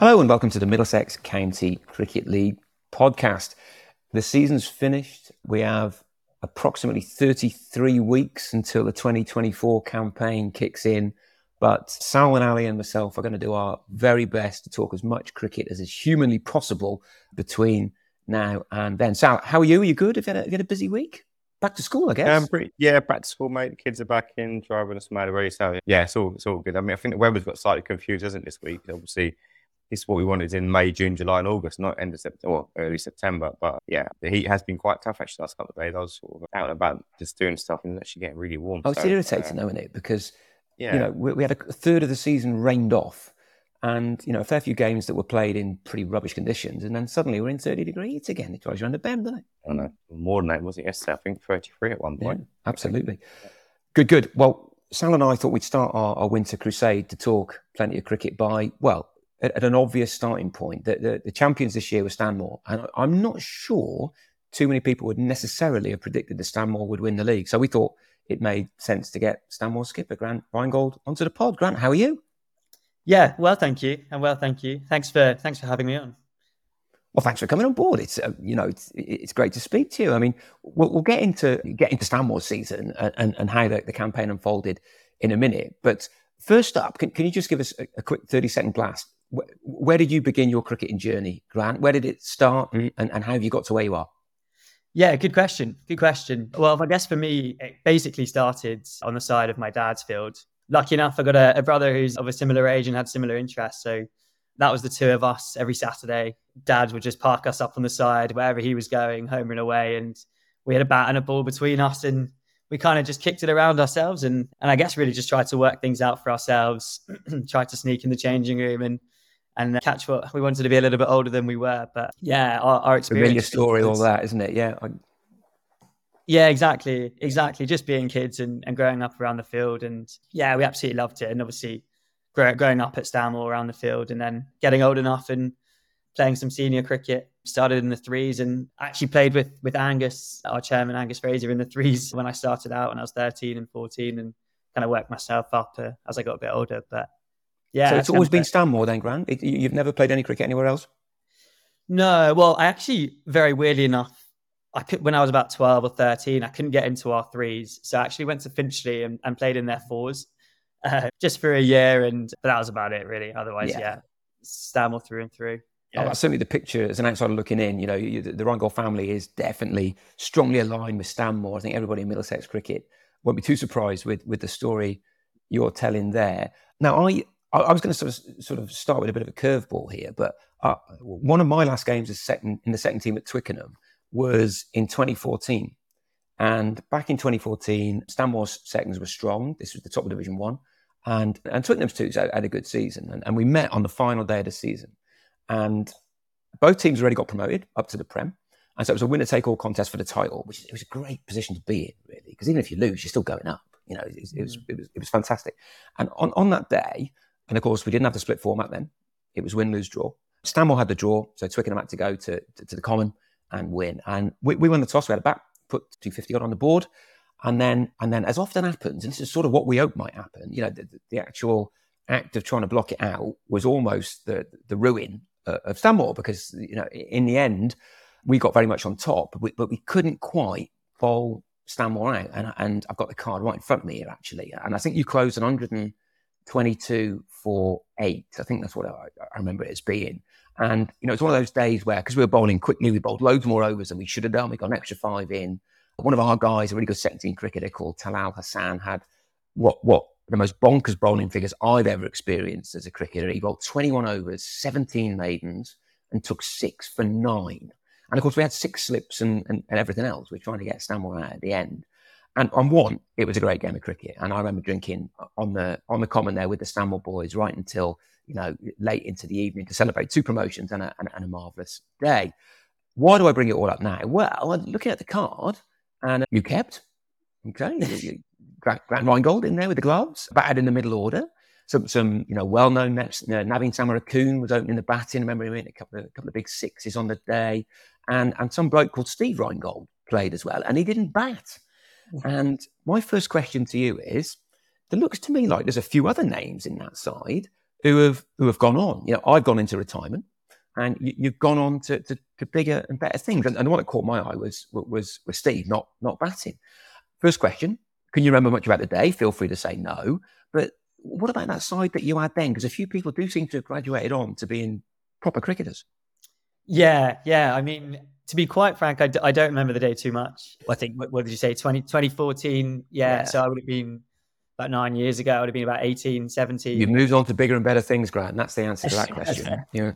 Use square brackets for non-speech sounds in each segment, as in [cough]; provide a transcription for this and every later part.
Hello and welcome to the Middlesex County Cricket League podcast. The season's finished. We have approximately 33 weeks until the 2024 campaign kicks in. But Sal and Ali and myself are going to do our very best to talk as much cricket as is humanly possible between now and then. Sal, how are you? Are you good? Have you had a, you had a busy week? Back to school, I guess. Um, pretty, yeah, back to school, mate. The kids are back in, driving us mad away. So yeah, it's all it's all good. I mean, I think the weather's got slightly confused, hasn't it, this week? Obviously, this is what we wanted in May, June, July, and August, not end of September or early September. But yeah, the heat has been quite tough actually last couple of days. I was sort of out and about just doing stuff and actually getting really warm. Oh, it's so, irritating, uh, though, isn't it? Because yeah, you know we, we had a third of the season rained off, and you know a fair few games that were played in pretty rubbish conditions, and then suddenly we're in 30 degrees again. It drives you around the bend, doesn't it? I don't know more than that was it yesterday? I think 33 at one Yeah, point. absolutely. Good, good. Well, Sal and I thought we'd start our, our winter crusade to talk plenty of cricket by, well, at, at an obvious starting point. The, the, the champions this year were Stanmore, and I'm not sure too many people would necessarily have predicted that Stanmore would win the league. So we thought it made sense to get Stanmore skipper Grant Reingold onto the pod. Grant, how are you? Yeah, well, thank you, and well, thank you. Thanks for thanks for having me on. Well, thanks for coming on board. It's uh, you know it's it's great to speak to you. I mean, we'll, we'll get into get into Stanmore's season and, and, and how the, the campaign unfolded in a minute. But first up, can, can you just give us a, a quick thirty second blast? Where, where did you begin your cricketing journey, Grant? Where did it start, and, and, and how have you got to where you are? Yeah, good question. Good question. Well, I guess for me, it basically started on the side of my dad's field. Lucky enough, I got a, a brother who's of a similar age and had similar interests. So that was the two of us every Saturday. Dad would just park us up on the side wherever he was going, home and away. And we had a bat and a ball between us and we kind of just kicked it around ourselves and, and I guess really just tried to work things out for ourselves, [clears throat] tried to sneak in the changing room and and catch what we wanted to be a little bit older than we were. But yeah, our, our experience. Familiar story, all that, isn't it? Yeah, I, yeah, exactly, exactly. Just being kids and, and growing up around the field, and yeah, we absolutely loved it. And obviously, grow, growing up at Stanmore around the field, and then getting old enough and playing some senior cricket. Started in the threes, and actually played with with Angus, our chairman Angus Fraser, in the threes [laughs] when I started out when I was thirteen and fourteen, and kind of worked myself up uh, as I got a bit older. But yeah, so it's always been. Stanmore then, Grant. It, you- you've never played any cricket anywhere else. No, well, I actually very weirdly enough, I could when I was about twelve or thirteen, I couldn't get into our threes, so I actually went to Finchley and, and played in their fours, [laughs] uh, just for a year, and but that was about it really. Otherwise, Yeah. yeah, Stanmore through and through. Oh, Yeah. that's certainly the picture as an outsider looking in. You know, you, the, Reingold family is definitely strongly aligned with Stanmore. I think everybody in Middlesex cricket won't be too surprised with with the story you're telling there. Now, I I I was going to sort of sort of start with a bit of a curveball here, but uh, one of my last games as second in the second team at Twickenham was in 2014. And back in 2014, Stanmore's seconds were strong. This was the top of Division One. And and Twickenham's too had, had a good season. And, and we met on the final day of the season. And both teams already got promoted up to the Prem. And so it was a winner take all contest for the title, which it was a great position to be in, really, because even if you lose, you're still going up. You know, it, it, was, it, was, it was fantastic. And on, on that day, and of course, we didn't have the split format then, it was win, lose, draw. Stanmore had the draw, so Twickenham had to go to, to, to the common and win. And we, we won the toss, we had a bat, put 250 on the board. And then, and then, as often happens, and this is sort of what we hope might happen, you know, the, the actual act of trying to block it out was almost the, the ruin uh, of Stanmore because, you know, in the end, we got very much on top, but we, but we couldn't quite bowl Stanmore out. And, and I've got the card right in front of me here, actually. And I think you closed an 122 for eight. I think that's what I, I remember it as being. And, you know, it's one of those days where, because we were bowling quickly, we bowled loads more overs than we should have done. We got an extra five in. One of our guys, a really good second team cricketer called Talal Hassan, had what, what the most bonkers bowling figures I've ever experienced as a cricketer. He bowled 21 overs, 17 maidens, and took six for nine. And of course, we had six slips and, and, and everything else. We are trying to get Stanmore out at the end. And on one, it was a great game of cricket. And I remember drinking on the on the common there with the Stanmore boys right until you know late into the evening to celebrate two promotions and a, and, and a marvelous day. Why do I bring it all up now? Well, looking at the card, and you kept okay, Grant Reingold in there with the gloves, batted in the middle order some some you know well known Nets. You know, Naveen Samarakoon was opening the batting. I remember him hitting a couple of a couple of big sixes on the day, and and some bloke called Steve Reingold played as well, and he didn't bat. And my first question to you is: It looks to me like there's a few other names in that side who have who have gone on. You know, I've gone into retirement, and you, have gone on to, to, to, bigger and better things. And, and, the one that caught my eye was was was Steve not not batting. First question: Can you remember much about the day? Feel free to say no. But what about that side that you had then? Because a few people do seem to have graduated on to being proper cricketers. Yeah, yeah. I mean, to be quite frank, I d- I don't remember the day too much. I think, what, what did you say, 20, 2014? Yeah, yeah, So I would have been about nine years ago. I would have been about 18, 17. You've moved on to bigger and better things, Grant. That's the answer to that [laughs] question. yeah.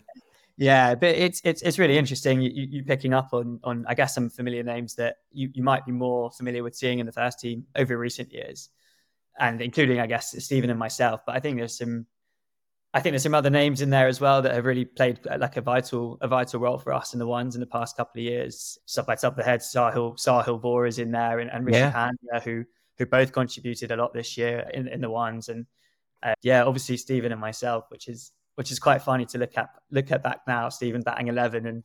Yeah, but it's it's it's really interesting. You, you picking up on on I guess some familiar names that you, you might be more familiar with seeing in the first team over recent years and including, I guess, Stephen and myself. But I think there's some, I think there's some other names in there as well that have really played uh, like a vital, a vital role for us in the ones in the past couple of years. Stuff like top of the head, Sahil, Sahil Vor is in there, and, and Rishi yeah. Who who both contributed a lot this year in, in the ones. And uh, yeah, obviously Stephen and myself, which is which is quite funny to look at look at back now. Stephen batting eleven and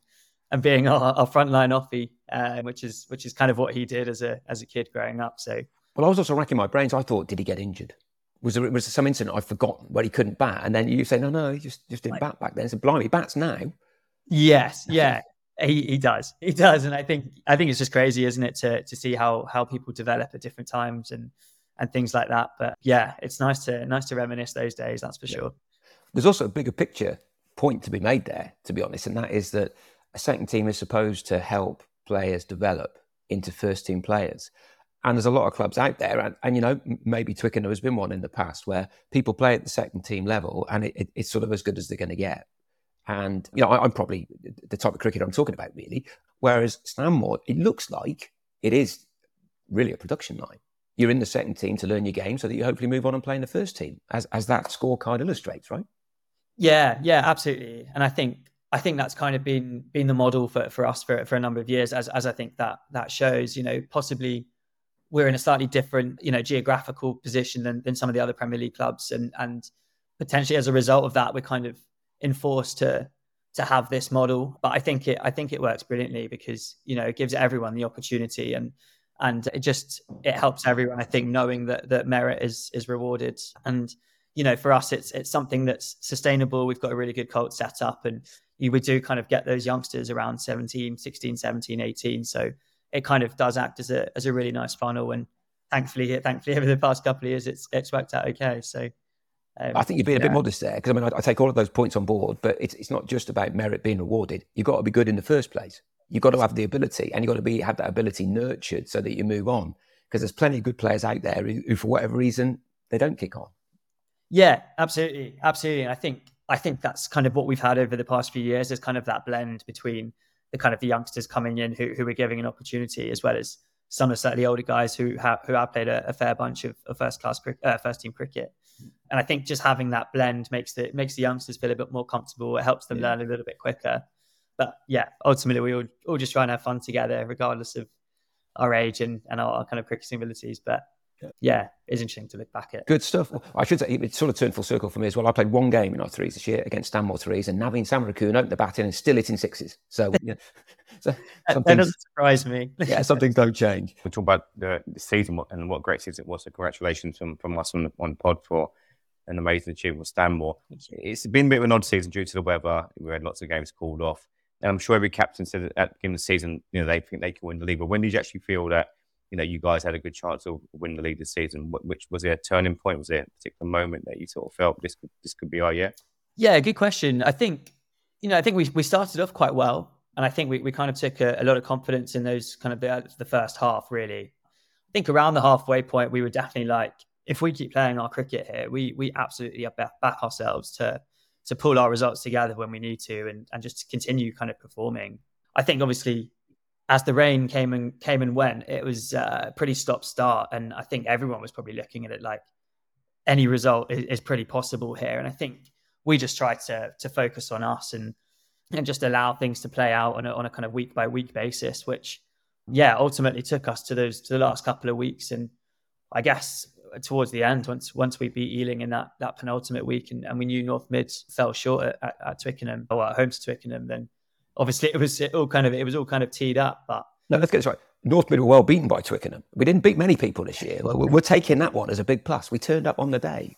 and being our, our frontline offie, uh, which is which is kind of what he did as a as a kid growing up. So well, I was also racking my brains. I thought, did he get injured? Was there was there some incident I've forgotten where he couldn't bat? And then you say, no, no, he just just didn't bat back then. So blimey, he bats now. Yes, [laughs] yeah, he, he does, he does, and I think I think it's just crazy, isn't it, to to see how how people develop at different times and and things like that. But yeah, it's nice to nice to reminisce those days. That's for yeah. sure. There's also a bigger picture point to be made there, to be honest, and that is that a second team is supposed to help players develop into first team players. And there's a lot of clubs out there, and, and you know, maybe Twickenham has been one in the past where people play at the second team level, and it, it, it's sort of as good as they're going to get. And you know, I, am probably the type of cricketer I'm talking about, really. Whereas Stanmore, it looks like it is really a production line. You're in the second team to learn your game, so that you hopefully move on and play in the first team, as as that scorecard illustrates, right? Yeah, yeah, absolutely. And I think I think that's kind of been been the model for, for us for, for a number of years, as as I think that that shows. You know, possibly we're in a slightly different, you know, geographical position than, than some of the other Premier League clubs, and and potentially as a result of that, we're kind of enforced to to have this model. But I think it I think it works brilliantly because you know it gives everyone the opportunity and and it just it helps everyone. I think knowing that that merit is is rewarded and you know for us it's it's something that's sustainable we've got a really good cult set up and you would do kind of get those youngsters around 17 16 17 18 so it kind of does act as a as a really nice funnel. And thankfully, thankfully, [laughs] over the past couple of years, it's it's worked out okay. So. Um, I think you're being yeah. a bit modest there because I mean I, I, take all of those points on board, but it's it's not just about merit being rewarded. You've got to be good in the first place. You've got to have the ability, and you've got to be have that ability nurtured so that you move on. Because there's plenty of good players out there who, who, for whatever reason, they don't kick on. Yeah, absolutely, absolutely. And I think I think that's kind of what we've had over the past few years. Is kind of that blend between the kind of the youngsters coming in who, who are giving an opportunity, as well as some of the slightly older guys who have who have played a, a fair bunch of, of first class uh, first team cricket. And I think just having that blend makes the makes the youngsters feel a bit more comfortable. It helps them yeah. learn a little bit quicker. But yeah, ultimately we all, all just try and have fun together, regardless of our age and, and our, our kind of cricketing abilities. But yeah, it's interesting to look back at. Good stuff. I should say it sort of turned full circle for me as well. I played one game in our threes this year against Stanmore threes, and Naveen Samarakoon opened the batting and still hitting sixes. So, [laughs] yeah, [laughs] so that doesn't surprise me. [laughs] yeah, some things don't change. We talk about the, the, season and what a great season it was. So, congratulations from, from us on the on pod for an amazing achievement with Stanmore. It's been a bit of an odd season due to the weather. We had lots of games called off. And I'm sure every captain said at the beginning of the season, you know, they think they can win the league. But when did you actually feel that? You know, you guys had a good chance of winning the league this season. Which was there a turning point? Was there a particular moment that you sort of felt this could this could be our year? Yeah, good question. I think, you know, I think we we started off quite well, and I think we, we kind of took a, a lot of confidence in those kind of the, the first half. Really, I think around the halfway point, we were definitely like, if we keep playing our cricket here, we we absolutely back ourselves to to pull our results together when we need to, and and just to continue kind of performing. I think obviously as the rain came and came and went, it was uh, pretty stop start, and I think everyone was probably looking at it like any result is, is, pretty possible here. And I think we just tried to to focus on us and and just allow things to play out on a, on a kind of week by week basis, which yeah, ultimately took us to those to the last couple of weeks. And I guess towards the end, once once we beat Ealing in that that penultimate week, and, and we knew North Mids fell short at, at, at Twickenham or at home to Twickenham, then obviously it was it all kind of it was all kind of teed up. But no, let's get this right. North Mid were well beaten by Twickenham. We didn't beat many people this year. We're, we're taking that one as a big plus. We turned up on the day.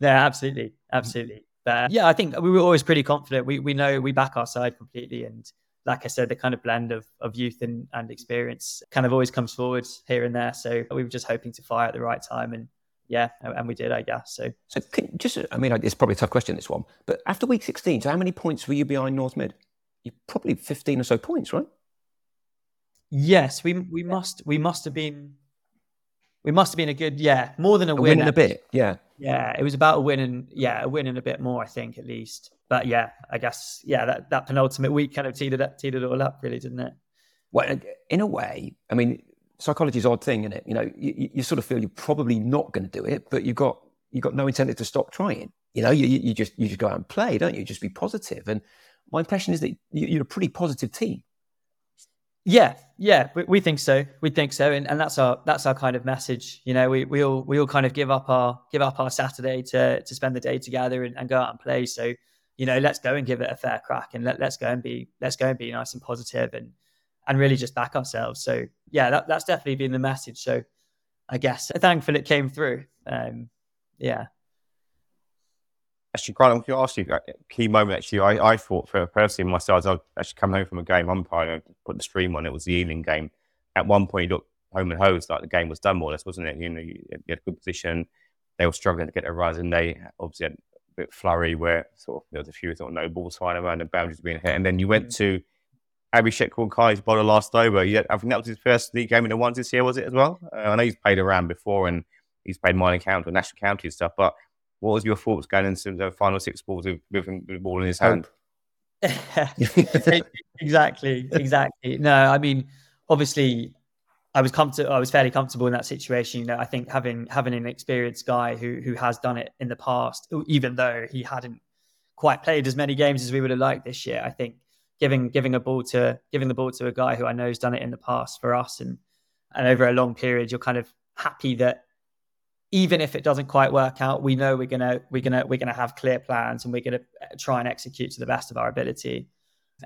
Yeah, absolutely, absolutely. But uh, yeah, I think we were always pretty confident. We we know we back our side completely, and like I said, the kind of blend of, of youth and, and experience kind of always comes forward here and there. So we were just hoping to fire at the right time, and yeah, and we did, I guess. So, so just, I mean, it's probably a tough question this one, but after week sixteen, so how many points were you behind North Mid? You're probably 15 or so points, right? Yes, we we must we must have been we must have been a good yeah more than a, a win, win and a bit yeah. Yeah it was about a win and yeah a win and a bit more I think at least. But yeah I guess yeah that, that penultimate week kind of teed it up teed it all up really didn't it? Well in a way I mean psychology is odd thing isn't it? You know you, you sort of feel you're probably not going to do it but you've got you've got no incentive to stop trying. You know you, you just you just go out and play don't you? Just be positive. And my impression is that you're a pretty positive team. Yeah, yeah, we, we, think so. We think so, and, and that's our that's our kind of message. You know, we, we all we all kind of give up our give up our Saturday to to spend the day together and, and go out and play. So, you know, let's go and give it a fair crack, and let, let's go and be let's go and be nice and positive and and really just back ourselves. So, yeah, that, that's definitely been the message. So, I guess thankful it came through. Um, yeah actually, going to ask you a key moment. Actually, I, I thought for personally myself, I was actually coming home from a game umpire, put the stream on. It was the Ealing game. At one point, you looked home and hosed like the game was done more or less, wasn't it? You know, you, you had a good position. They were struggling to get a rise, and they obviously had a bit flurry where sort of there was a few sort of no balls flying around and boundaries being hit, and then you went mm. to Abhishek Kai's bowler last over. Had, I think that was his first league game in the ones this year, was it as well? Uh, I know he's played around before and he's played minor county or national county and stuff, but what was your thoughts going into the final six balls with, with the ball in his hand? [laughs] exactly, exactly. No, I mean, obviously, I was comfortable. I was fairly comfortable in that situation. You know, I think having having an experienced guy who who has done it in the past, even though he hadn't quite played as many games as we would have liked this year, I think giving giving a ball to giving the ball to a guy who I know has done it in the past for us and and over a long period, you're kind of happy that even if it doesn't quite work out, we know we're gonna we're gonna we're gonna have clear plans and we're gonna uh, try and execute to the best of our ability.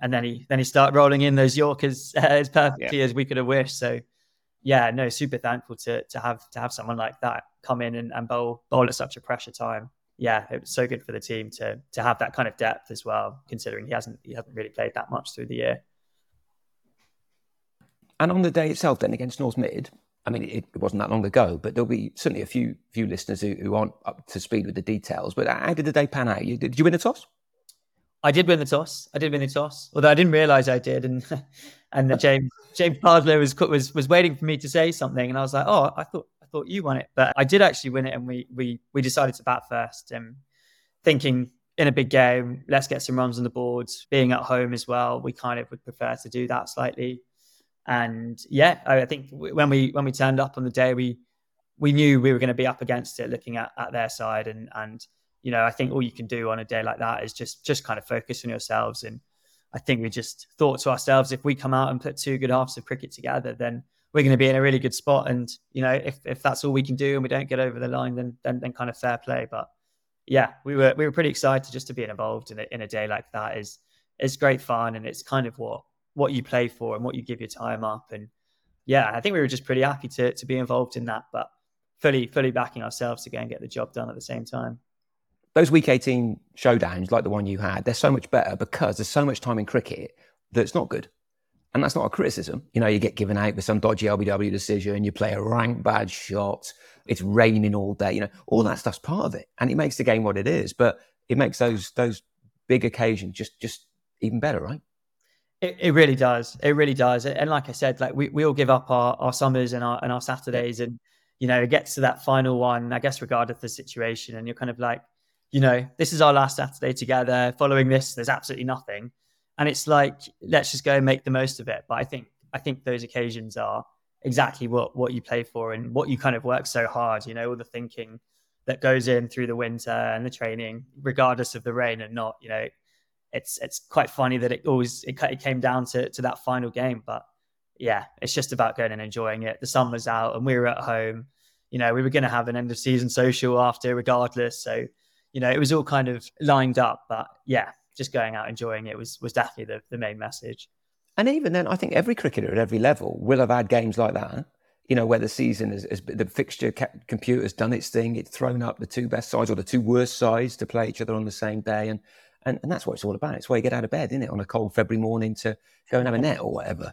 And then he then he started rolling in those Yorkers [laughs] uh, as perfectly yeah. as we could have wished. So yeah, no, super thankful to to have to have someone like that come in and, and bowl bowl at such a pressure time. Yeah, it was so good for the team to to have that kind of depth as well, considering he hasn't he hasn't really played that much through the year. And on the day itself, then against North Mid, I mean, it, it, wasn't that long ago, but there'll be certainly a few few listeners who, who aren't up to speed with the details. But how did the day pan out? You, did you win the toss? I did win the toss. I did win the toss, although I didn't realise I did. And [laughs] and James James Parslow was was was waiting for me to say something, and I was like, oh, I thought I thought you won it, but I did actually win it, and we we we decided to bat first, and thinking in a big game, let's get some runs on the board. Being at home as well, we kind of would prefer to do that slightly. And yeah, I think when we when we turned up on the day, we we knew we were going to be up against it, looking at, at their side, and and you know, I think all you can do on a day like that is just just kind of focus on yourselves. And I think we just thought to ourselves, if we come out and put two good halves of cricket together, then we're going to be in a really good spot. And you know, if if that's all we can do and we don't get over the line, then then then kind of fair play. But yeah, we were we were pretty excited just to be involved in a, in a day like that. is is great fun and it's kind of what what you play for and what you give your time up. And yeah, I think we were just pretty happy to to be involved in that, but fully fully backing ourselves to go and get the job done at the same time. Those week 18 showdowns like the one you had they're so much better because there's so much time in cricket that's not good. And that's not a criticism. You know you get given out with some dodgy lbw decision you play a rank bad shot it's raining all day you know all that stuff's part of it. And it makes the game what it is but it makes those those big occasions just just even better right it, it really does it really does and like i said like we, we all give up our, our summers and our and our saturdays and you know it gets to that final one i guess regardless of the situation and you're kind of like you know, this is our last Saturday together. Following this, there's absolutely nothing. And it's like, let's just go and make the most of it. But I think I think those occasions are exactly what what you play for and what you kind of work so hard, you know, all the thinking that goes in through the winter and the training, regardless of the rain and not, you know, it's it's quite funny that it always it, it came down to to that final game. But yeah, it's just about going and enjoying it. The sun was out and we were at home. You know, we were going to have an end of season social after, regardless. So you know, it was all kind of lined up. But yeah, just going out enjoying it was was definitely the, the main message. And even then, I think every cricketer at every level will have had games like that. You know, where the season is, is the fixture computer's done its thing, it's thrown up the two best sides or the two worst sides to play each other on the same day, and and, and that's what it's all about. It's why you get out of bed, isn't it, on a cold February morning to go and have a net or whatever.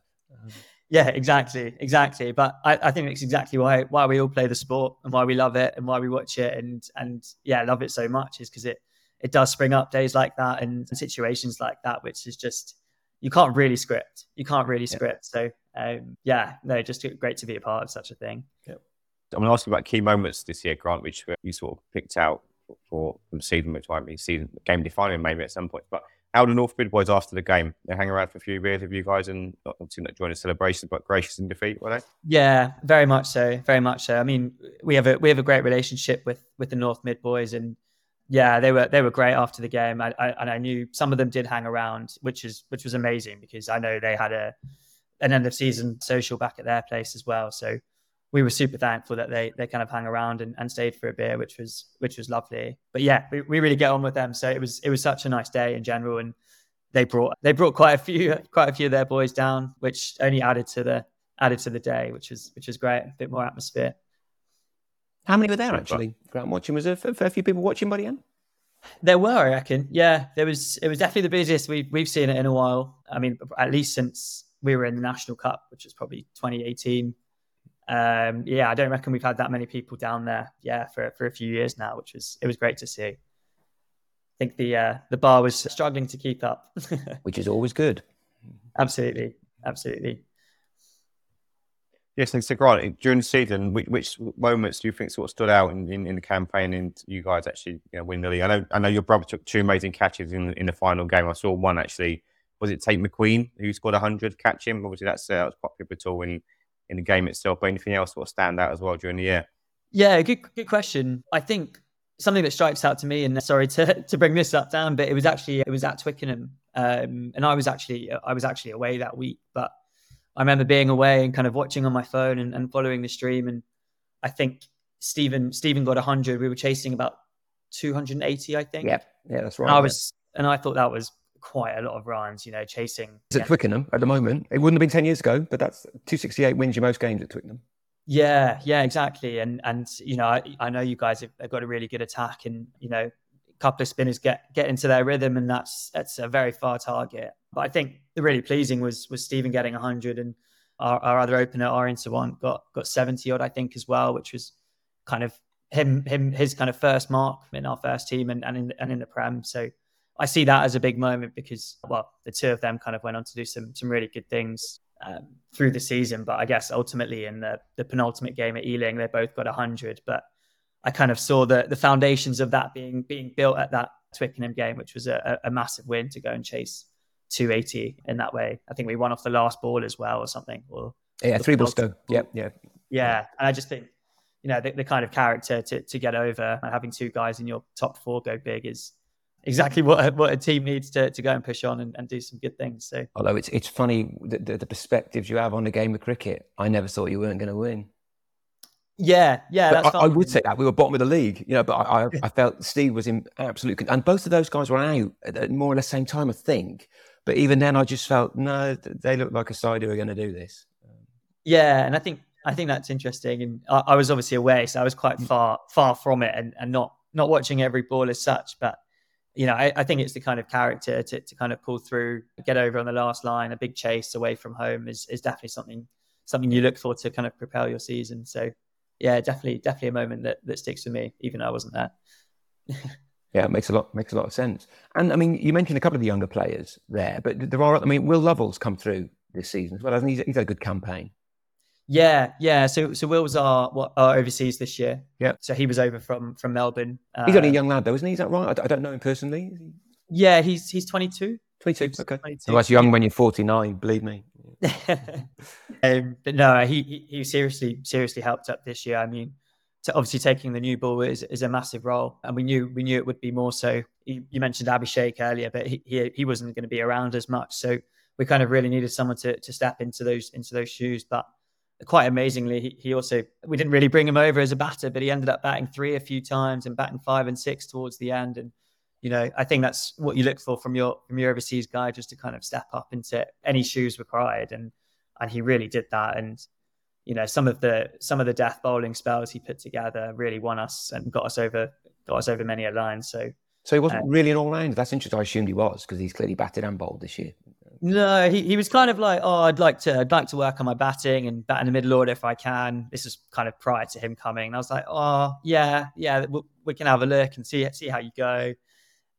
Yeah, exactly, exactly. But I, I think it's exactly why why we all play the sport and why we love it and why we watch it and and yeah, love it so much is because it it does spring up days like that and, and, situations like that, which is just you can't really script. You can't really script. So um, yeah, no, just great to be a part of such a thing. Yep. I'm going to ask you about key moments this year, Grant, which you sort of picked out for from season, which might be season game defining maybe at some point. But how the North Mid boys after the game? They hang around for a few beers with you guys and obviously not join the celebration, but gracious in defeat, were they? Yeah, very much so. Very much so. I mean, we have a we have a great relationship with with the North Mid boys, and yeah, they were they were great after the game. I, I, and I knew some of them did hang around, which is which was amazing because I know they had a an end of season social back at their place as well. So we were super thankful that they they kind of hung around and, and stayed for a beer, which was which was lovely. But yeah, we, we really get on with them. So it was it was such a nice day in general, and they brought they brought quite a few quite a few of their boys down, which only added to the added to the day, which was which was great, a bit more atmosphere. How many were there actually? Grant watching was there a fair few people watching by the end. There were, I reckon. Yeah, there was. It was definitely the busiest we we've seen it in a while. I mean, at least since we were in the national cup, which was probably 2018 um, yeah, I don't reckon we've had that many people down there, yeah, for for a few years now, which was it was great to see. I think the uh, the bar was struggling to keep up, [laughs] which is always good. Absolutely, absolutely. Yes, thanks. So, Grant, during the season, which, which, moments do you think sort of stood out in, in, in, the campaign and you guys actually you know, win the league? I know, I know your brother took two amazing catches in in the final game. I saw one actually. Was it Tate McQueen who scored 100 catch him? Obviously, that's uh, that was quite pivotal in in the game itself, but anything else will stand out as well during the year? Yeah, good good question. I think something that strikes out to me, and sorry to, [laughs] to bring this up down, but it was actually it was at Twickenham, um, and I was actually I was actually away that week, but I remember being away and kind of watching on my phone and, and following the stream, and I think Stephen Stephen got hundred. We were chasing about two hundred and eighty, I think. Yeah, yeah, that's right. And I was, and I thought that was quite a lot of runs, you know, chasing. It's at Twickenham at the moment. It wouldn't have been 10 years ago, but that's 268 wins your most games at Twickenham. Yeah, yeah, exactly. And, and you know, I, I know you guys have, have, got a really good attack and, you know, a couple of spinners get, get into their rhythm and that's, that's a very far target. But I think the really pleasing was, was Stephen getting 100 and our, our other opener, Aryan Sawant, got, got 70 odd, I think, as well, which was kind of him, him, his kind of first mark in our first team and, and in, and in the Prem. So, I see that as a big moment because, well, the two of them kind of went on to do some some really good things um, through the season. But I guess ultimately in the, the penultimate game at Ealing, they both got 100. But I kind of saw the the foundations of that being being built at that Twickenham game, which was a, a massive win to go and chase 280 in that way. I think we won off the last ball as well or something. Or yeah, three balls go. Yep, yeah. Yeah. And I just think you know, the, the kind of character to, to get over and having two guys in your top four go big is exactly what a, what a team needs to, to go and push on and, and do some good things. So, although it's it's funny the, the, the perspectives you have on the game of cricket, I never thought you weren't going to win. Yeah, yeah, I, I, would say that we were bottom of the league, you know. But I, I, [laughs] I felt Steve was in absolute, and both of those guys were out at more or less same time, I think. But even then, I just felt no, they look like a side who are going to do this. Yeah, and I think I think that's interesting. And I, I, was obviously away, so I was quite mm. far far from it, and, and not not watching every ball as such. But you know, I, I, think it's the kind of character to, to kind of pull through, get over on the last line, a big chase away from home is is definitely something something you look for to kind of propel your season. So yeah, definitely, definitely a moment that, that sticks with me, even though I wasn't there. [laughs] yeah, it makes a lot makes a lot of sense. And I mean, you mentioned a couple of the younger players there, but there are. I mean, Will Lovell's come through this season as well? He's, he's had a good campaign. Yeah, yeah. So, so Will was our what our overseas this year. Yeah. So he was over from from Melbourne. He's only a uh, young lad, though, isn't he? Is that right? I, I don't know him personally. Yeah, he's he's 22. 22. Okay. 22. Well, that's young when you're 49. Believe me. [laughs] um, but no, he, he seriously seriously helped up this year. I mean, to obviously taking the new ball is, is a massive role, and we knew we knew it would be more so. You, you mentioned Abhishek earlier, but he, he, he wasn't going to be around as much, so we kind of really needed someone to to step into those into those shoes. But quite amazingly, he, he also we didn't really bring him over as a batter, but he ended up batting three a few times and batting five and six towards the end, and you know, I think that's what you look for from your from your overseas guy, just to kind of step up into any shoes required, and and he really did that. And you know, some of the some of the death bowling spells he put together really won us and got us over got us over many a line. So, so he wasn't uh, really an all rounder. That's interesting. I assumed he was because he's clearly batted and bowled this year. No, he, he was kind of like, oh, I'd like to I'd like to work on my batting and bat in the middle order if I can. This is kind of prior to him coming. And I was like, oh, yeah, yeah, we, we can have a look and see see how you go.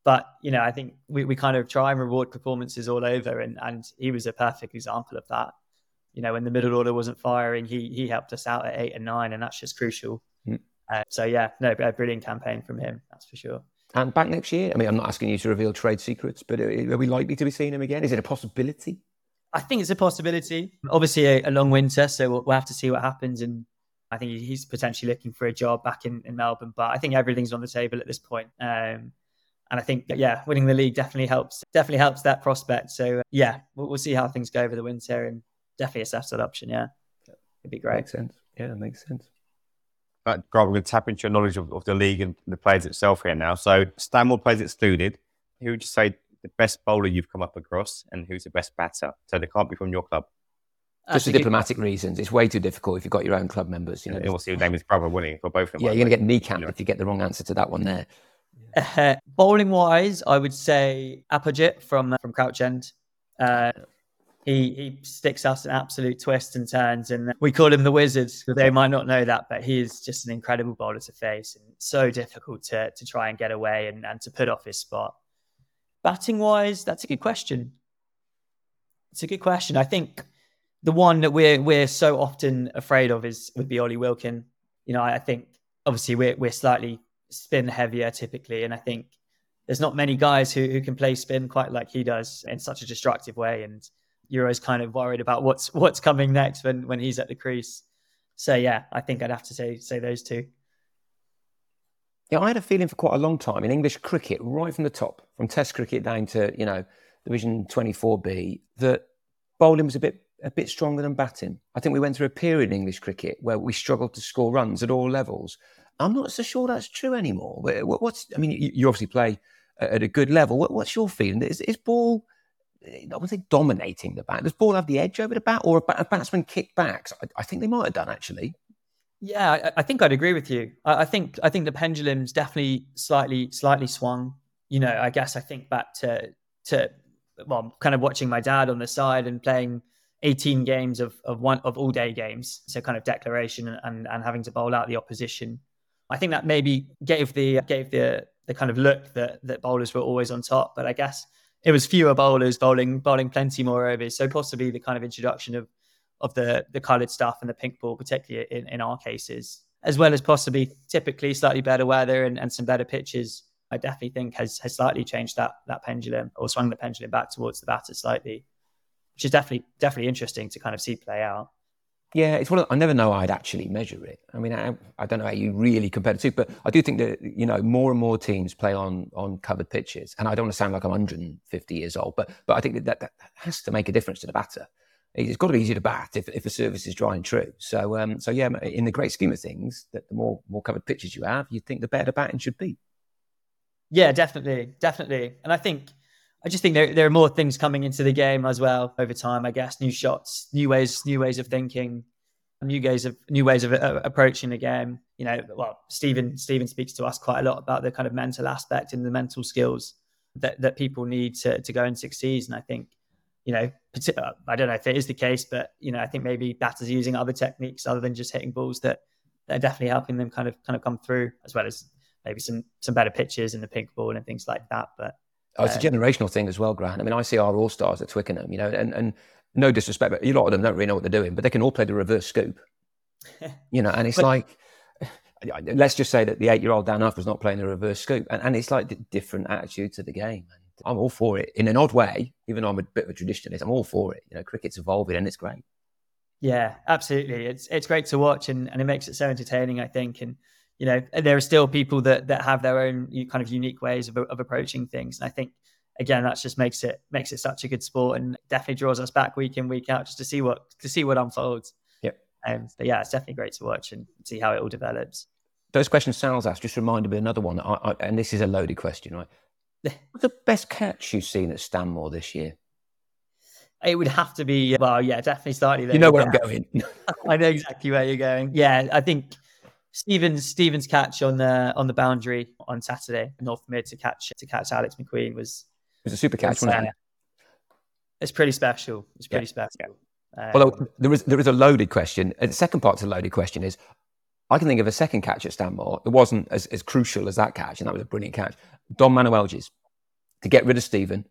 But you know, I think we, we kind of try and reward performances all over, and and he was a perfect example of that. You know, when the middle order wasn't firing, he he helped us out at eight and nine, and that's just crucial. Mm. Uh, so yeah, no, a brilliant campaign from him, that's for sure. And back next year? I mean, I'm not asking you to reveal trade secrets, but are we likely to be seeing him again? Is it a possibility? I think it's a possibility. Obviously, a, a long winter, so we'll, we'll, have to see what happens. And I think he's potentially looking for a job back in, in Melbourne. But I think everything's on the table at this point. Um, and I think yeah, winning the league definitely helps. Definitely helps that prospect. So yeah, we'll, we'll see how things go over the winter, and definitely assess that option. Yeah, it'd be great. Makes sense. Yeah, makes sense. But Grant, we're going to tap into your knowledge of, of the league and the players itself here now. So Stanmore plays excluded. Who would you say the best bowler you've come up across, and who's the best batter? So they can't be from your club. Just for diplomatic reasons, it's way too difficult if you've got your own club members. You know, you'll see your name is brother winning for both of them. Yeah, you're going to get kneecapped if you get the wrong answer to that one there. Uh, bowling wise, I would say Apajit from from Crouch End. Uh, he he sticks us an absolute twist and turns, and we call him the Wizard. [laughs] They might not know that, but he is just an incredible bowler to face, and so difficult to to try and get away and, and to put off his spot. Batting wise, that's a good question. It's a good question. I think the one that we're we're so often afraid of is would be Ollie Wilkin. You know, I think obviously we're we're slightly spin heavier typically. And I think there's not many guys who, who can play spin quite like he does in such a destructive way. And you're always kind of worried about what's what's coming next when when he's at the crease. So yeah, I think I'd have to say say those two. Yeah, I had a feeling for quite a long time in English cricket, right from the top, from Test cricket down to you know Division 24B, that bowling was a bit a bit stronger than batting. I think we went through a period in English cricket where we struggled to score runs at all levels, I'm not so sure that's true anymore. What's I mean, you obviously play at a good level. What's your feeling? Is, is ball? I would say dominating the bat. Does ball have the edge over the bat, or a batsman kick backs? I, I think they might have done actually. Yeah, I, I think I'd agree with you. I, I, think I think the pendulum's definitely slightly slightly swung. You know, I guess I think back to to well, kind of watching my dad on the side and playing 18 games of of one of all day games, so kind of declaration and and having to bowl out the opposition I think that maybe gave the gave the the kind of look that that bowlers were always on top. But I guess it was fewer bowlers bowling bowling plenty more overs. So possibly the kind of introduction of of the the coloured stuff and the pink ball, particularly in, in our cases, as well as possibly typically slightly better weather and, and some better pitches. I definitely think has has slightly changed that that pendulum or swung the pendulum back towards the batter slightly, which is definitely definitely interesting to kind of see play out. Yeah, it's one. Of, I never know I'd actually measure it. I mean, I, I don't know how you really compare the two, but I do think that you know more and more teams play on on covered pitches, and I don't want to sound like I'm 150 years old, but but I think that that, that has to make a difference to the batter. It's got to be easier to bat if, if a service is dry and true. So um, so yeah, in the great scheme of things, that the more more covered pitches you have, you think the better batting should be. Yeah, definitely, definitely, and I think I just think there, there are more things coming into the game as well over time. I guess new shots, new ways, new ways of thinking, new ways of new ways of uh, approaching the game. You know, well, Stephen Stephen speaks to us quite a lot about the kind of mental aspect and the mental skills that that people need to to go and succeed. And I think, you know, uh, I don't know if it is the case, but you know, I think maybe batters using other techniques other than just hitting balls that that are definitely helping them kind of kind of come through, as well as maybe some some better pitches in the pink ball and things like that. But Oh, it's a generational thing as well, Grant. I mean, I see our all stars at Twickenham, you know, and, and no disrespect, but a lot of them don't really know what they're doing, but they can all play the reverse scoop, [laughs] you know, and it's but, like, [sighs] let's just say that the eight year old Dan Huff was not playing the reverse scoop, and, and it's like the different attitude to the game. And I'm all for it in an odd way, even though I'm a bit of a traditionalist. I'm all for it. You know, cricket's evolving and it's great. Yeah, absolutely. It's it's great to watch, and, and it makes it so entertaining. I think, and you know, there are still people that that have their own kind of unique ways of, of approaching things. And I think again, that just makes it makes it such a good sport and definitely draws us back week in week out just to see what to see what unfolds. Yep. Um, but yeah, it's definitely great to watch and see how it all develops. Those questions Sal's asked just reminded me of another one, I, I, and this is a loaded question, right? [laughs] What's the best catch you've seen at Stanmore this year? It would have to be well, yeah, definitely slightly. You know where I'm going. [laughs] I know exactly where you're going. Yeah, I think Stevens Stevens catch on the on the boundary on Saturday, North Mid to catch to catch Alex McQueen was it was a super catch, wasn't it? It's pretty special. It's pretty yeah. special. Um, Although there is there is a loaded question. And the second part to the loaded question is, I can think of a second catch at Stanmore that wasn't as, as crucial as that catch, and that was a brilliant catch. Don Manuelges to get rid of Stephen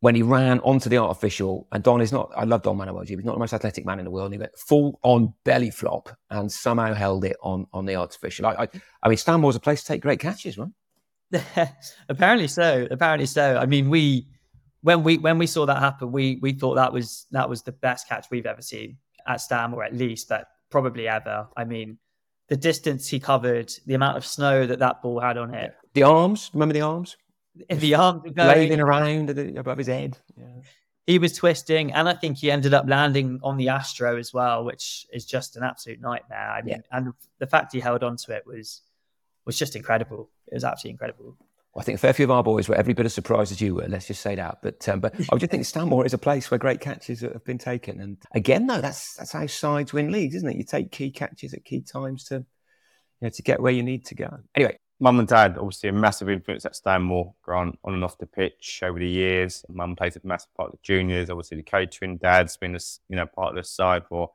when he ran onto the artificial, and Don is not, I love Don Manuel G, he's not the most athletic man in the world, and he went full on belly flop and somehow held it on, on the artificial. I, I, I mean, Stanmore's a place to take great catches, right? [laughs] apparently so. Apparently so. I mean, we, when we, when we saw that happen, we, we thought that was, that was the best catch we've ever seen at Stanmore, at least, but probably ever. I mean, the distance he covered, the amount of snow that that ball had on it. The arms, remember the arms? The arm flailing around above his head. Yeah. He was twisting, and I think he ended up landing on the Astro as well, which is just an absolute nightmare. I mean, yeah. and the fact he held on to it was was just incredible. It was absolutely incredible. Well, I think a fair few of our boys were every bit as surprised as you were. Let's just say that. But um, but I just think Stanmore is a place where great catches have been taken. And again, though, that's that's how sides win leagues, isn't it? You take key catches at key times to you know to get where you need to go. Anyway, mum and dad obviously a massive influence at Stanmore, Grant, on and off the pitch over the years. Mum plays a massive part of the juniors, obviously the catering. Dad's been a, you know part of the side for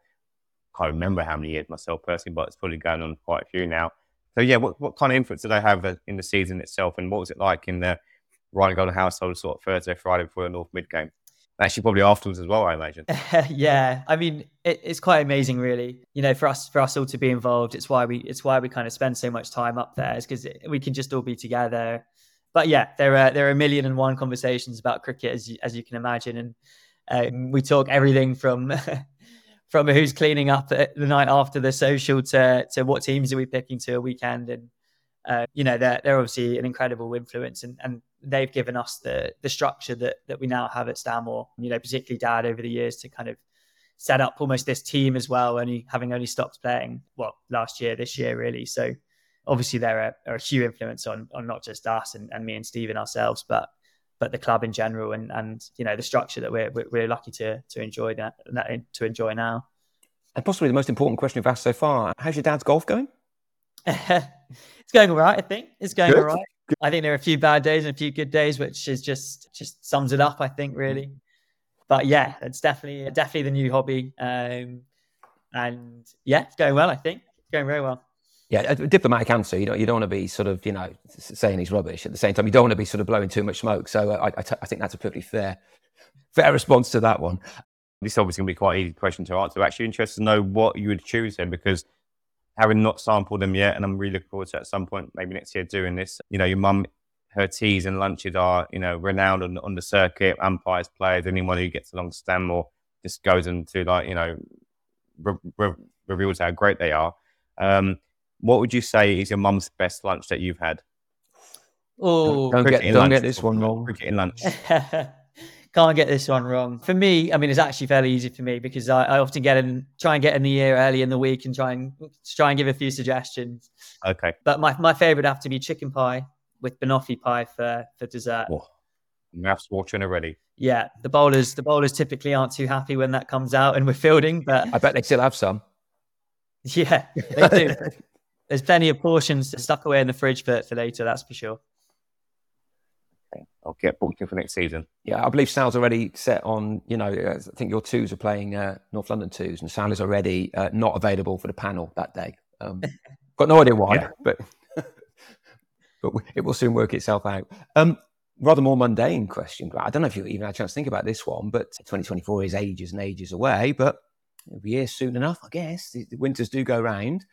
I can't remember how many years myself personally, but it's probably going on quite a few now. So yeah, what, what kind of influence did they have uh, in the season itself, and what was it like in the Reingold household sort of Thursday, Friday before the North Mid game? Actually, probably afterwards as well, I imagine. [laughs] yeah, I mean, it, it's quite amazing, really. You know, for us, for us all to be involved, it's why we, it's why we kind of spend so much time up there, is because we can just all be together. But yeah, there are there are a million and one conversations about cricket, as you, as you can imagine, and um, we talk everything from [laughs] from who's cleaning up the night after the social to to what teams are we picking to a weekend, and uh, you know, they're they're obviously an incredible influence, and and they've given us the the structure that that we now have at Stanmore. You know, particularly Dad over the years to kind of set up almost this team as well. Only having only stopped playing well last year, this year really. So obviously they're a, are a huge influence on on not just us and, and me and Stephen ourselves, but but the club in general and and you know the structure that we're we're lucky to to enjoy that, that to enjoy now. And possibly the most important question we've asked so far: How's your dad's golf going? [laughs] it's going all right. I think it's going Good. all right. I think there are a few bad days and a few good days, which is just just sums it up. I think really, but yeah, it's definitely definitely the new hobby, um, and yeah, it's going well. I think it's going very well. Yeah, a diplomatic answer. You know, you don't want to be sort of you know saying he's rubbish. At the same time, you don't want to be sort of blowing too much smoke. So uh, I, I, t- I think that's a perfectly fair fair response to that one. This is obviously going to be quite an easy question to answer. Actually, interested to know what you would choose then, because having not sampled them yet, and I'm really looking forward to at some point, maybe next year, doing this. You know, your mum, her teas and lunches are, you know, renowned on, on the circuit, umpires, players, anyone who gets along Stanmore just goes into like, you know, re- re- reveals how great they are. Um, what would you say is your mum's best lunch that you've had? Oh, Don't Cricket get don't lunch. get this one wrong. Cricket in lunch. [laughs] Can't get this one wrong. For me, I mean, it's actually fairly easy for me because I, I often get in, try and get in the year early in the week and try and try and give a few suggestions. Okay. But my, my favorite would have to be chicken pie with banoffee pie for, for dessert. Oh, mouth's watering already. Yeah, the bowlers the bowlers typically aren't too happy when that comes out and we're fielding, but I bet they still have some. [laughs] yeah, they do. [laughs] There's plenty of portions stuck away in the fridge for, for later, that's for sure. Okay. I'll get booked in for next season. Yeah, I believe Sal's already set on, you know, uh, I think your twos are playing uh, North London twos, and Sal is already uh, not available for the panel that day. Um, [laughs] got no idea why, Yeah. but [laughs] but it will soon work itself out. Um, rather more mundane question. I don't know if you even had a chance to think about this one, but 2024 is ages and ages away, but it'll be here soon enough, I guess. The, the winters do go round.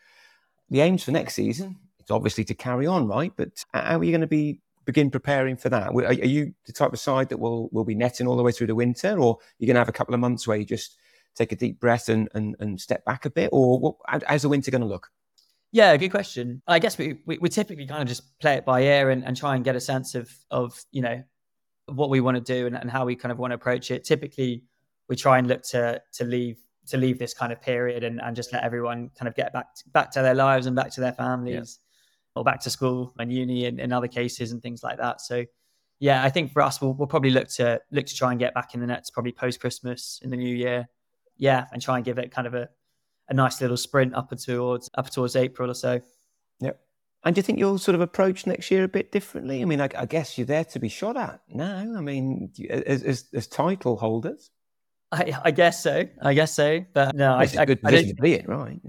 The aims for next season, it's obviously to carry on, right? But how are you going to be begin preparing for that? Are, are you the type of side that will will be netting all the way through the winter, or you're going to have a couple of months where you just take a deep breath and and, and step back a bit, or what, how's the winter going to look? Yeah, good question. I guess we, we, we typically kind of just play it by ear and, and try and get a sense of, of you know, what we want to do and, and how we kind of want to approach it. Typically, we try and look to to leave to leave this kind of period and, and just let everyone kind of get back to, back to their lives and back to their families or back to school and uni and in other cases and things like that. So yeah, I think for us we'll, we'll probably look to look to try and get back in the nets probably post Christmas in the new year. Yeah, and try and give it kind of a, a nice little sprint up towards up towards April or so. Yep. And do you think you'll sort of approach next year a bit differently? I mean, I, I guess you're there to be shot at now. I mean, as, as, as title holders, I, I guess so. I guess so. But no, it's I, a good position to be in, right?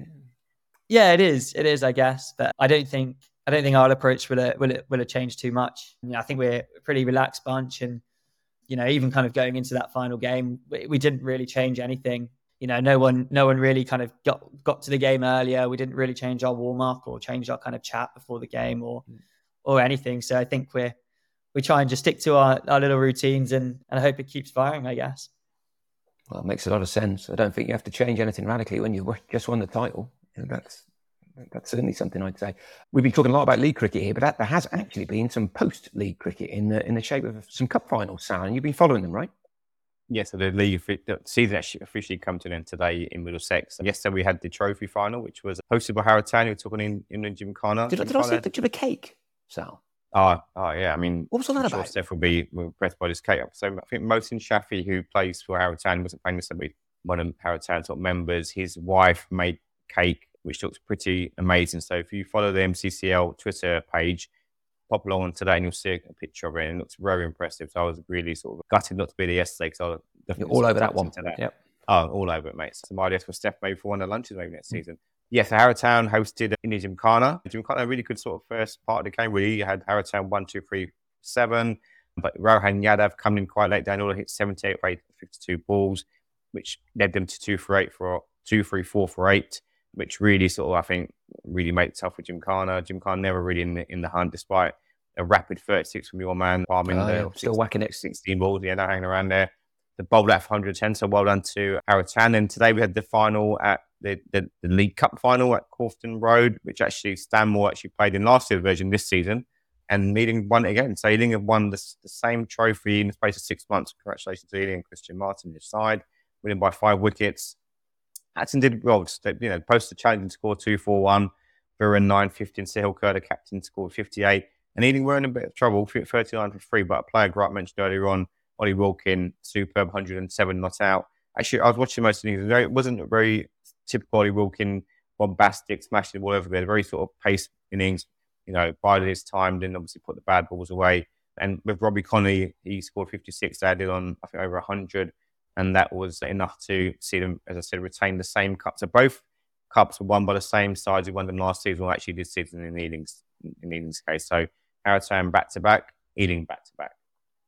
yeah, it is. It is, I guess. But I don't think I don't think our approach will it will it will it change too much. You know, I think we're a pretty relaxed bunch, and you know, even kind of going into that final game, we, we didn't really change anything. You know, no one no one really kind of got got to the game earlier. We didn't really change our warm up or change our kind of chat before the game or mm. or anything. So I think we're we try and just stick to our, our little routines and, and I hope it keeps firing, I guess. Well, it makes a lot of sense. I don't think you have to change anything radically when you've just won the title. You know, that's that's certainly something I'd say. We've been talking a lot about league cricket here, but that, there has actually been some post-league cricket in the in the shape of some cup finals, Sal, and you've been following them, right? Yes, so the league the season actually officially come to an end today in Middlesex. Yesterday we had the trophy final, which was hosted by Harrow Town, who took on in, in Jim Connor. Did, Jim did I say Connor- did you have a cake, Sal? Oh, oh yeah. I mean, What was all that I'm sure about? Steph will be impressed by this cake. So I think Mohsin Shafi, who plays for Harrow Town, wasn't playing this, but one of Harrow Town's top members. His wife made cake, which looks pretty amazing. So if you follow the MCCL Twitter page, pop along on today and you'll see a picture of it. And it looks very impressive. So I was really sort of gutted not to be there yesterday because I was definitely all over that one. that. Yep. Oh, all over it, mate. So my idea for Steph maybe for one of the lunches maybe next season. Yes, so Harrow Town hosted in Gymkhana. Gymkhana, a really good sort of first part of the game Really, you had Harrow Town one, two, three, seven. But Rohan Yadav coming in quite late down, all hit 78 for 8, 52 balls, which led them to two for eight for two, three, four for eight, which really sort of, I think, really made it tough for Gymkhana. Gymkhana never really in the, in the hunt despite a rapid 36 from your man, farming Oh, the yeah, still whacking it. 16 balls. Yeah, they're hanging around there. The out for 110, so well done to Harrowtown. And today we had the final at the, the, the League Cup final at Corfton Road, which actually Stanmore actually played in last year's version this season. And Ealing won it again. So Ealing have won the, the same trophy in the space of six months. Congratulations to Ealing and Christian Martin, his side, winning by five wickets. Atson did well. You know, posted challenge and scored 2 4 1. Viren 9 15. Sahil Kerr, the captain, scored 58. And Ealing were in a bit of trouble, 39 for three. But a player Grant mentioned earlier on, Ollie Wilkin, superb 107 not out. Actually, I was watching most of these. It wasn't a very typical Ollie Wilkin, bombastic, smashing the ball over there. Very sort of pace innings, you know, bided his time, then obviously put the bad balls away. And with Robbie Connolly, he scored 56, added on, I think, over 100. And that was enough to see them, as I said, retain the same cup. So both cups were won by the same sides who won them last season, or actually this season in Ealing's, in Ealing's case. So Harrowtown back to back, Ealing back to back.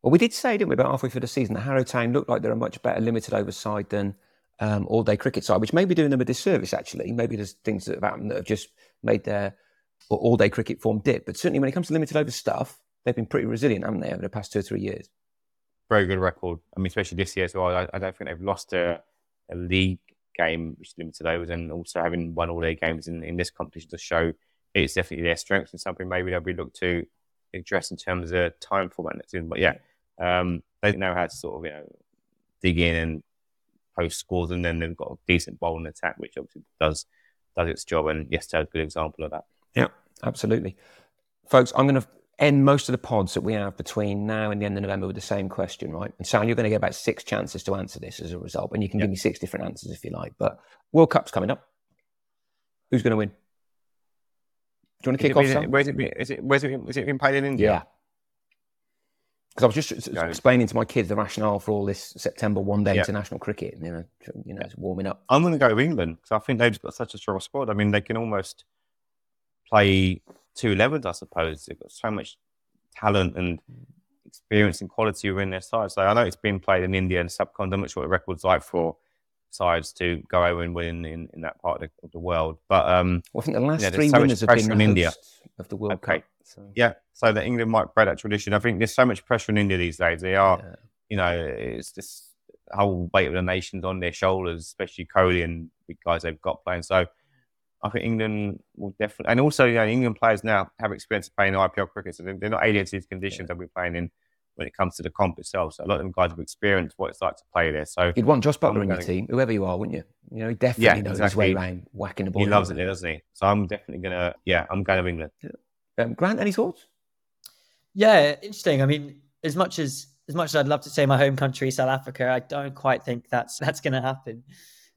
Well, we did say, didn't we, about halfway through the season that Harrowtown looked like they're a much better limited over side than um, all day cricket side, which may be doing them a disservice, actually. Maybe there's things that have happened that have just made their all day cricket form dip. But certainly when it comes to limited over stuff, they've been pretty resilient, haven't they, over the past two or three years? Very good record. I mean, especially this year as well. I, I don't think they've lost a, a league game, which is limited overs, and also having won all their games in, in this competition to show it's definitely their strength and something maybe they'll be looked to address in terms of time format next season. But yeah, um, they know how to sort of you know dig in and post scores, and then they've got a decent bowling attack, which obviously does does its job. And yesterday's a good example of that. Yeah, absolutely, folks. I'm going to end most of the pods that we have between now and the end of November with the same question, right? And Sal, you're going to get about six chances to answer this as a result, and you can give me six different answers if you like. But World Cup's coming up. Who's going to win? Do you want to kick off? Sam? Where's it, is it, where's it, is it been played in India? Yeah. Because I was just explaining to my kids the rationale for all this September one day Yeah. international cricket. You know, you know, it's warming up. I'm going to go with England because I think they've got such a strong squad. I mean, they can almost play two elevens, I suppose. They've got so much talent and experience and quality within their side. So I know it's been played in India and subcontinent. I'm not sure what the record's like for sides to go over and win in, in that part of the, of the world. But um, Well, I think the last yeah, three so winners have been the in India. of the World Okay. Cup. So. Yeah, so that England might break that tradition. I think there's so much pressure in India these days. They are, you know, it's this whole weight of the nations on their shoulders, especially Kohli and big guys they've got playing. So I think England will definitely, and also, you know, England players now have experience of playing IPL cricket, so they're they're not alien to these conditions that we're playing in when it comes to the comp itself. So a lot of them guys have experienced what it's like to play there. So You'd want Jos Buttler I'm in your team, whoever you are, wouldn't you? You know, he definitely Yeah, knows his way exactly. around whacking the ball. He loves it there, doesn't he? So I'm definitely gonna, yeah, I'm going to England. Um, Grant, any thoughts? Yeah, interesting. I mean, as much as as much as I'd love to say my home country, South Africa, I don't quite think that's [laughs] that's going to happen.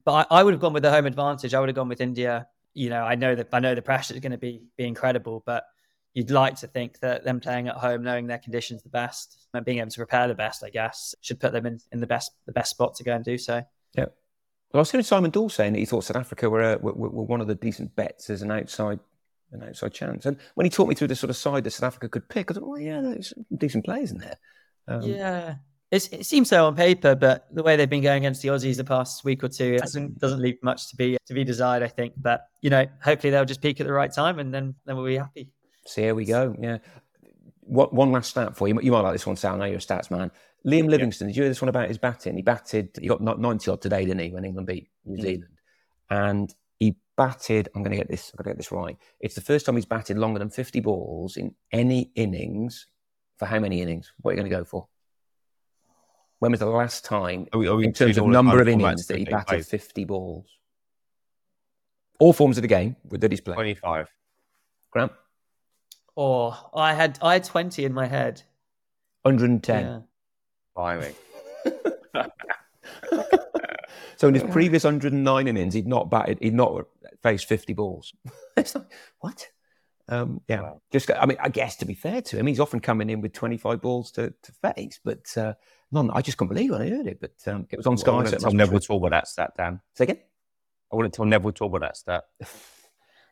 But I, I would have gone with the home advantage. I would have gone with India. You know, I know that I know the pressure is going to be be incredible, but you'd like to think that them playing at home, knowing their conditions the best, and being able to prepare the best, I guess, should put them in, in the best the best spot to go and do so. Yeah. Well, I was hearing Simon Dawes saying that he thought South Africa were, uh, were, were were one of the decent bets as an outside an outside chance. And when he talked me through the sort of side that South Africa could pick, I thought, well, yeah, there's some decent players in there. Um, yeah. It's, it seems so on paper, but the way they've been going against the Aussies the past week or two it doesn't doesn't leave much to be to be desired. I think, but you know, hopefully they'll just peak at the right time, and then then we'll be happy. So here we go. Yeah. What, one last stat for you. You might like this one, Sal. I know you're a stats man. Liam Livingstone, did you hear this one about his batting? He batted, he got 90 odd today, didn't he, when England beat New Mm. Zealand? And he batted, I'm going to get this, I'm going to get this right. It's the first time he's batted longer than 50 balls in any innings. For how many innings? What are you going to go for? When was the last time, Are we- are we in terms of number of innings that he batted played? 50 balls? All forms of the game with that he's played. 25. Grant? Oh, I had I had twenty in my head. 110. Yeah. Blimey. [laughs] So in his previous 109 innings, he'd not batted, he'd not faced 50 balls. [laughs] it's like, what? Um, yeah, just I mean, I guess to be fair to him, he's often coming in with 25 balls to, to face, but uh, none. I just couldn't believe when I heard it. But um, it was on Sky. I so wouldn't it tell must be Neville. Talbot that stat, Dan. Say again? I wouldn't tell Neville Talbot that stat. [laughs]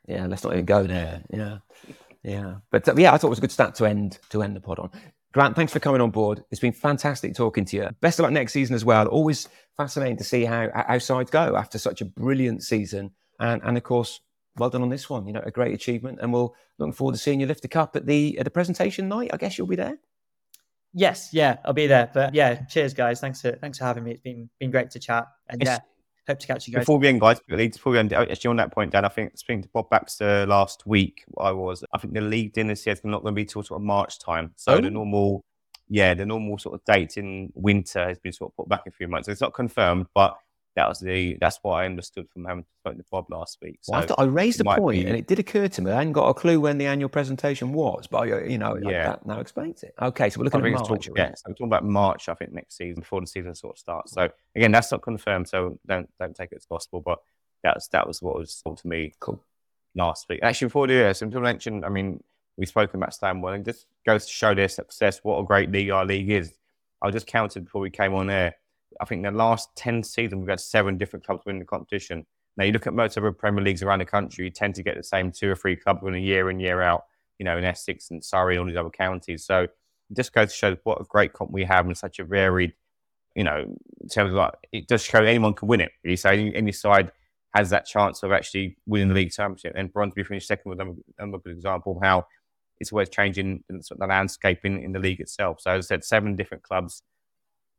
Yeah, let's not even go there. Yeah, yeah. But uh, yeah, I thought it was a good stat to end to end the pod on. Grant, thanks for coming on board. It's been fantastic talking to you. Best of luck next season as well. Always fascinating to see how how sides go after such a brilliant season. And and of course, well done on this one. You know, a great achievement. And we'll looking forward to seeing you lift the cup at the at the presentation night. I guess you'll be there. Yes, yeah, I'll be there. But yeah, cheers, guys. Thanks for thanks for having me. It's been been great to chat, and Yes. yeah, hope to catch you guys. Before we end, guys, before we end, actually on that point, Dan, I think speaking to Bob Baxter last week, I was, I think the league dinner this year is not going to be till sort of March time. So Oh. the normal, yeah, the normal sort of date in winter has been sort of put back a few months. So it's not confirmed, but that was the, that's what I understood from having spoken to Bob last week. So Well, I, thought- I raised a point, be- and it did occur to me. I hadn't got a clue when the annual presentation was, but I, you know, Yeah. that now explains it. Okay, so we're looking at March. talk- yeah, so we're talking about March, I think, next season before the season sort of starts. So again, that's not confirmed, so don't don't take it as gospel. But that's that was what was told to me Cool. last week. Actually, before the year, so to mention, I mean, we've spoken about Stanmore, and just goes to show their success, what a great league our league is. I just counted before we came on air. I think the last 10 seasons, we've had seven different clubs win the competition. Now, you look at most other Premier Leagues around the country, you tend to get the same two or three clubs winning year in, year out, you know, in Essex and Surrey and all these other counties. So it just goes to show what a great comp we have and such a varied, you know, in terms of like, it does show anyone can win it. Really. So any, any side has that chance of actually winning the league championship. And Brondesbury finished second with another good example of how it's always changing the landscape in, in the league itself. So as I said, seven different clubs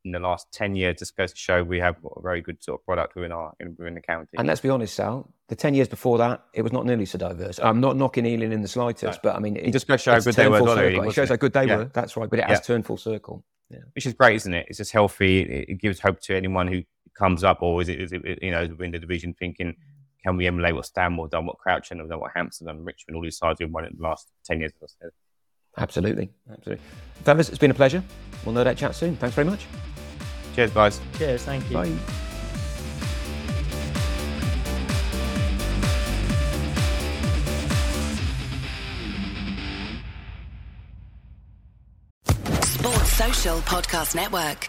in the last 10 years just goes to show we have a very good sort of product within our in, within the county. And let's be honest, Sal, the 10 years before that, it was not nearly so diverse. I'm not knocking Ealing in the slightest, but I mean, it just goes to show how good they were, don't it. Shows it? how good they Yeah. were. That's right. But it has Yeah. turned full circle. Yeah. which is great, isn't it? It's just healthy. It, it gives hope to anyone who comes up, or is it, is it you know, within the division thinking, can we emulate what Stanmore done, what Crouch have done, what Hampton done, Richmond, all these sides have won in the last 10 years, as I said. Absolutely. Absolutely. Fellas, it's been a pleasure. We'll no doubt chat soon. Thanks very much. Cheers, guys. Cheers, thank you. Bye. Sports Social Podcast Network.